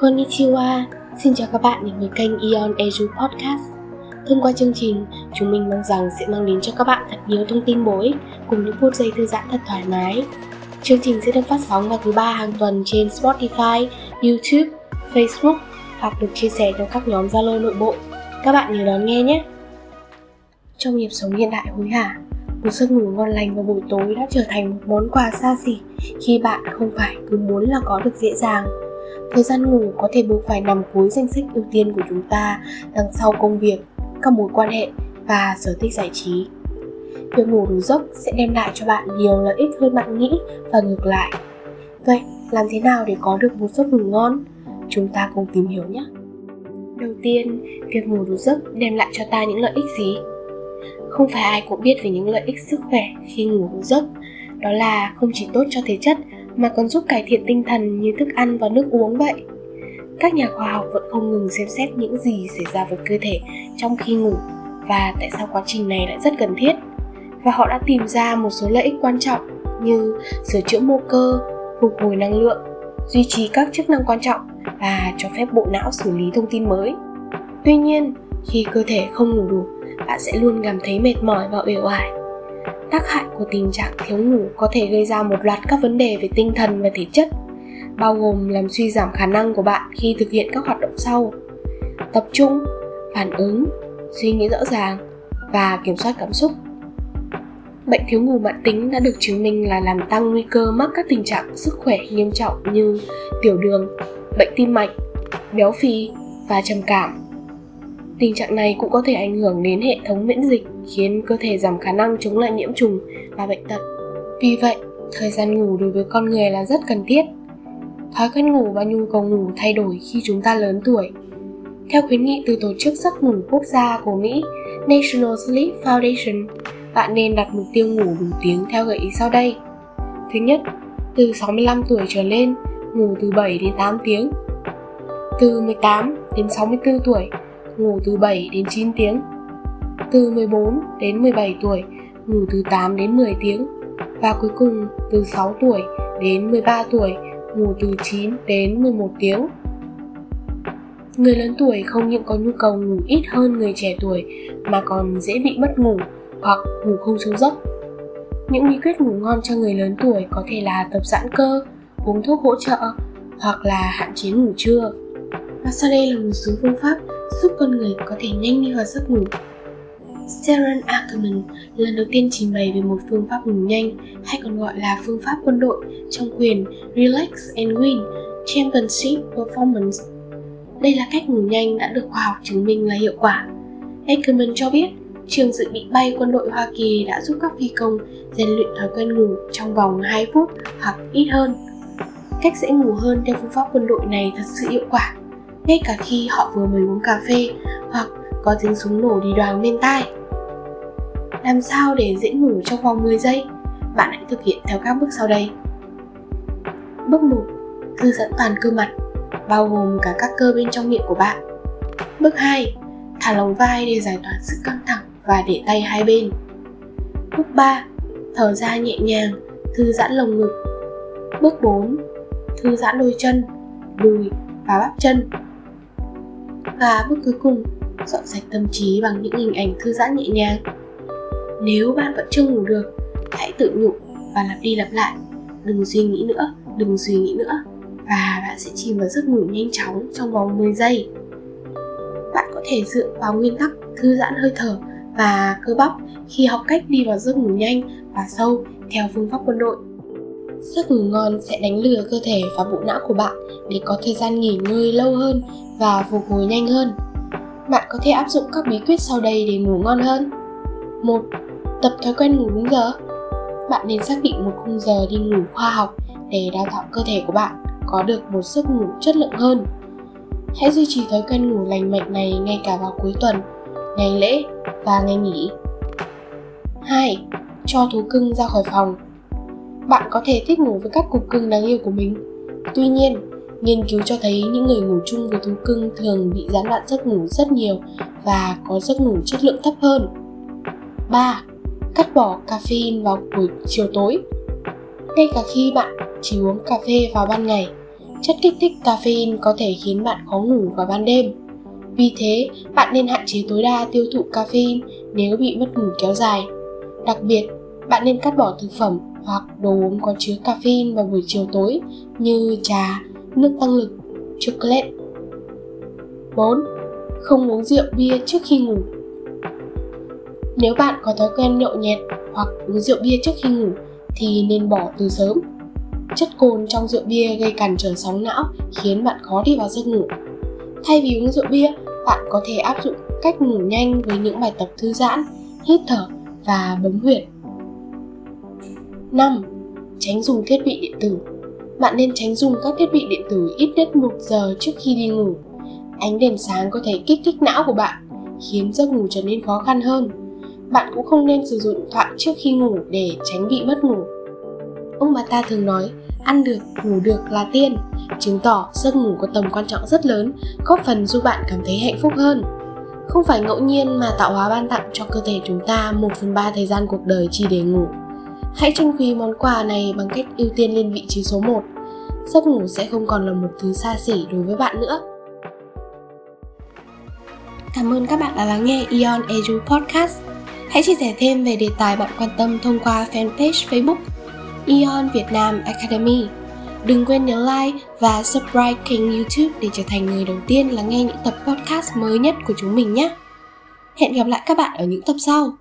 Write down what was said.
Konnichiwa, xin chào các bạn đến với kênh Ion Edu Podcast. Thông qua chương trình, chúng mình mong rằng sẽ mang đến cho các bạn thật nhiều thông tin bổ ích cùng những phút giây thư giãn thật thoải mái. Chương trình sẽ được phát sóng vào thứ ba hàng tuần trên Spotify, YouTube, Facebook hoặc được chia sẻ trong các nhóm Zalo nội bộ. Các bạn nhớ đón nghe nhé! Trong nhịp sống hiện đại hối hả, một giấc ngủ ngon lành vào buổi tối đã trở thành một món quà xa xỉ khi bạn không phải cứ muốn là có được dễ dàng thời gian ngủ có thể buộc phải nằm cuối danh sách ưu tiên của chúng ta, đằng sau công việc, các mối quan hệ và sở thích giải trí. Việc ngủ đủ giấc sẽ đem lại cho bạn nhiều lợi ích hơn bạn nghĩ và ngược lại. Vậy, làm thế nào để có được một giấc ngủ ngon? Chúng ta cùng tìm hiểu nhé. Đầu tiên, việc ngủ đủ giấc đem lại cho ta những lợi ích gì? Không phải ai cũng biết về những lợi ích sức khỏe khi ngủ đủ giấc đó là không chỉ tốt cho thể chất mà còn giúp cải thiện tinh thần như thức ăn và nước uống vậy. Các nhà khoa học vẫn không ngừng xem xét những gì xảy ra với cơ thể trong khi ngủ và tại sao quá trình này lại rất cần thiết. Và họ đã tìm ra một số lợi ích quan trọng như sửa chữa mô cơ, phục hồi năng lượng, duy trì các chức năng quan trọng và cho phép bộ não xử lý thông tin mới. Tuy nhiên, khi cơ thể không ngủ đủ, bạn sẽ luôn cảm thấy mệt mỏi và uể oải tác hại của tình trạng thiếu ngủ có thể gây ra một loạt các vấn đề về tinh thần và thể chất, bao gồm làm suy giảm khả năng của bạn khi thực hiện các hoạt động sau. Tập trung, phản ứng, suy nghĩ rõ ràng và kiểm soát cảm xúc. Bệnh thiếu ngủ mãn tính đã được chứng minh là làm tăng nguy cơ mắc các tình trạng sức khỏe nghiêm trọng như tiểu đường, bệnh tim mạch, béo phì và trầm cảm. Tình trạng này cũng có thể ảnh hưởng đến hệ thống miễn dịch, khiến cơ thể giảm khả năng chống lại nhiễm trùng và bệnh tật. Vì vậy, thời gian ngủ đối với con người là rất cần thiết. Thói quen ngủ và nhu cầu ngủ thay đổi khi chúng ta lớn tuổi. Theo khuyến nghị từ Tổ chức Giấc ngủ Quốc gia của Mỹ, National Sleep Foundation, bạn nên đặt mục tiêu ngủ đủ tiếng theo gợi ý sau đây. Thứ nhất, từ 65 tuổi trở lên, ngủ từ 7 đến 8 tiếng. Từ 18 đến 64 tuổi, ngủ từ 7 đến 9 tiếng. Từ 14 đến 17 tuổi, ngủ từ 8 đến 10 tiếng. Và cuối cùng, từ 6 tuổi đến 13 tuổi, ngủ từ 9 đến 11 tiếng. Người lớn tuổi không những có nhu cầu ngủ ít hơn người trẻ tuổi mà còn dễ bị mất ngủ hoặc ngủ không sâu giấc. Những bí quyết ngủ ngon cho người lớn tuổi có thể là tập giãn cơ, uống thuốc hỗ trợ hoặc là hạn chế ngủ trưa. Và sau đây là một số phương pháp giúp con người có thể nhanh đi vào giấc ngủ. Sharon Ackerman, lần đầu tiên trình bày về một phương pháp ngủ nhanh, hay còn gọi là phương pháp quân đội, trong quyền Relax and Win, Championship Performance. Đây là cách ngủ nhanh đã được khoa học chứng minh là hiệu quả. Ackerman cho biết, trường dự bị bay quân đội Hoa Kỳ đã giúp các phi công rèn luyện thói quen ngủ trong vòng 2 phút hoặc ít hơn. Cách dễ ngủ hơn theo phương pháp quân đội này thật sự hiệu quả ngay cả khi họ vừa mới uống cà phê hoặc có tiếng súng nổ đi đoàn bên tai. Làm sao để dễ ngủ trong vòng 10 giây? Bạn hãy thực hiện theo các bước sau đây. Bước 1. Thư giãn toàn cơ mặt, bao gồm cả các cơ bên trong miệng của bạn. Bước 2. Thả lỏng vai để giải tỏa sự căng thẳng và để tay hai bên. Bước 3. Thở ra nhẹ nhàng, thư giãn lồng ngực. Bước 4. Thư giãn đôi chân, đùi và bắp chân và bước cuối cùng, dọn sạch tâm trí bằng những hình ảnh thư giãn nhẹ nhàng. Nếu bạn vẫn chưa ngủ được, hãy tự nhủ và lặp đi lặp lại. Đừng suy nghĩ nữa, đừng suy nghĩ nữa. Và bạn sẽ chìm vào giấc ngủ nhanh chóng trong vòng 10 giây. Bạn có thể dựa vào nguyên tắc thư giãn hơi thở và cơ bắp khi học cách đi vào giấc ngủ nhanh và sâu theo phương pháp quân đội. Giấc ngủ ngon sẽ đánh lừa cơ thể và bộ não của bạn để có thời gian nghỉ ngơi lâu hơn và phục hồi nhanh hơn. Bạn có thể áp dụng các bí quyết sau đây để ngủ ngon hơn. 1. Tập thói quen ngủ đúng giờ. Bạn nên xác định một khung giờ đi ngủ khoa học để đào tạo cơ thể của bạn có được một giấc ngủ chất lượng hơn. Hãy duy trì thói quen ngủ lành mạnh này ngay cả vào cuối tuần, ngày lễ và ngày nghỉ. 2. Cho thú cưng ra khỏi phòng. Bạn có thể thích ngủ với các cục cưng đáng yêu của mình. Tuy nhiên, Nghiên cứu cho thấy những người ngủ chung với thú cưng thường bị gián đoạn giấc ngủ rất nhiều và có giấc ngủ chất lượng thấp hơn. 3. Cắt bỏ caffeine vào buổi chiều tối. Ngay cả khi bạn chỉ uống cà phê vào ban ngày, Chất kích thích caffeine có thể khiến bạn khó ngủ vào ban đêm. Vì thế, bạn nên hạn chế tối đa tiêu thụ caffeine nếu bị mất ngủ kéo dài. Đặc biệt, bạn nên cắt bỏ thực phẩm hoặc đồ uống có chứa caffeine vào buổi chiều tối như trà, nước tăng lực, chocolate. 4. Không uống rượu bia trước khi ngủ Nếu bạn có thói quen nhậu nhẹt hoặc uống rượu bia trước khi ngủ thì nên bỏ từ sớm. Chất cồn trong rượu bia gây cản trở sóng não khiến bạn khó đi vào giấc ngủ. Thay vì uống rượu bia, bạn có thể áp dụng cách ngủ nhanh với những bài tập thư giãn, hít thở và bấm huyệt. 5. Tránh dùng thiết bị điện tử Bạn nên tránh dùng các thiết bị điện tử ít nhất 1 giờ trước khi đi ngủ. Ánh đèn sáng có thể kích thích não của bạn, khiến giấc ngủ trở nên khó khăn hơn. Bạn cũng không nên sử dụng điện thoại trước khi ngủ để tránh bị mất ngủ. Ông bà ta thường nói, ăn được, ngủ được là tiên, chứng tỏ giấc ngủ có tầm quan trọng rất lớn, góp phần giúp bạn cảm thấy hạnh phúc hơn. Không phải ngẫu nhiên mà tạo hóa ban tặng cho cơ thể chúng ta 1 phần 3 thời gian cuộc đời chỉ để ngủ. Hãy trân quý món quà này bằng cách ưu tiên lên vị trí số 1. Giấc ngủ sẽ không còn là một thứ xa xỉ đối với bạn nữa. Cảm ơn các bạn đã lắng nghe Ion Edu Podcast. Hãy chia sẻ thêm về đề tài bạn quan tâm thông qua fanpage Facebook Ion Việt Nam Academy. Đừng quên nhấn like và subscribe kênh YouTube để trở thành người đầu tiên lắng nghe những tập podcast mới nhất của chúng mình nhé. Hẹn gặp lại các bạn ở những tập sau.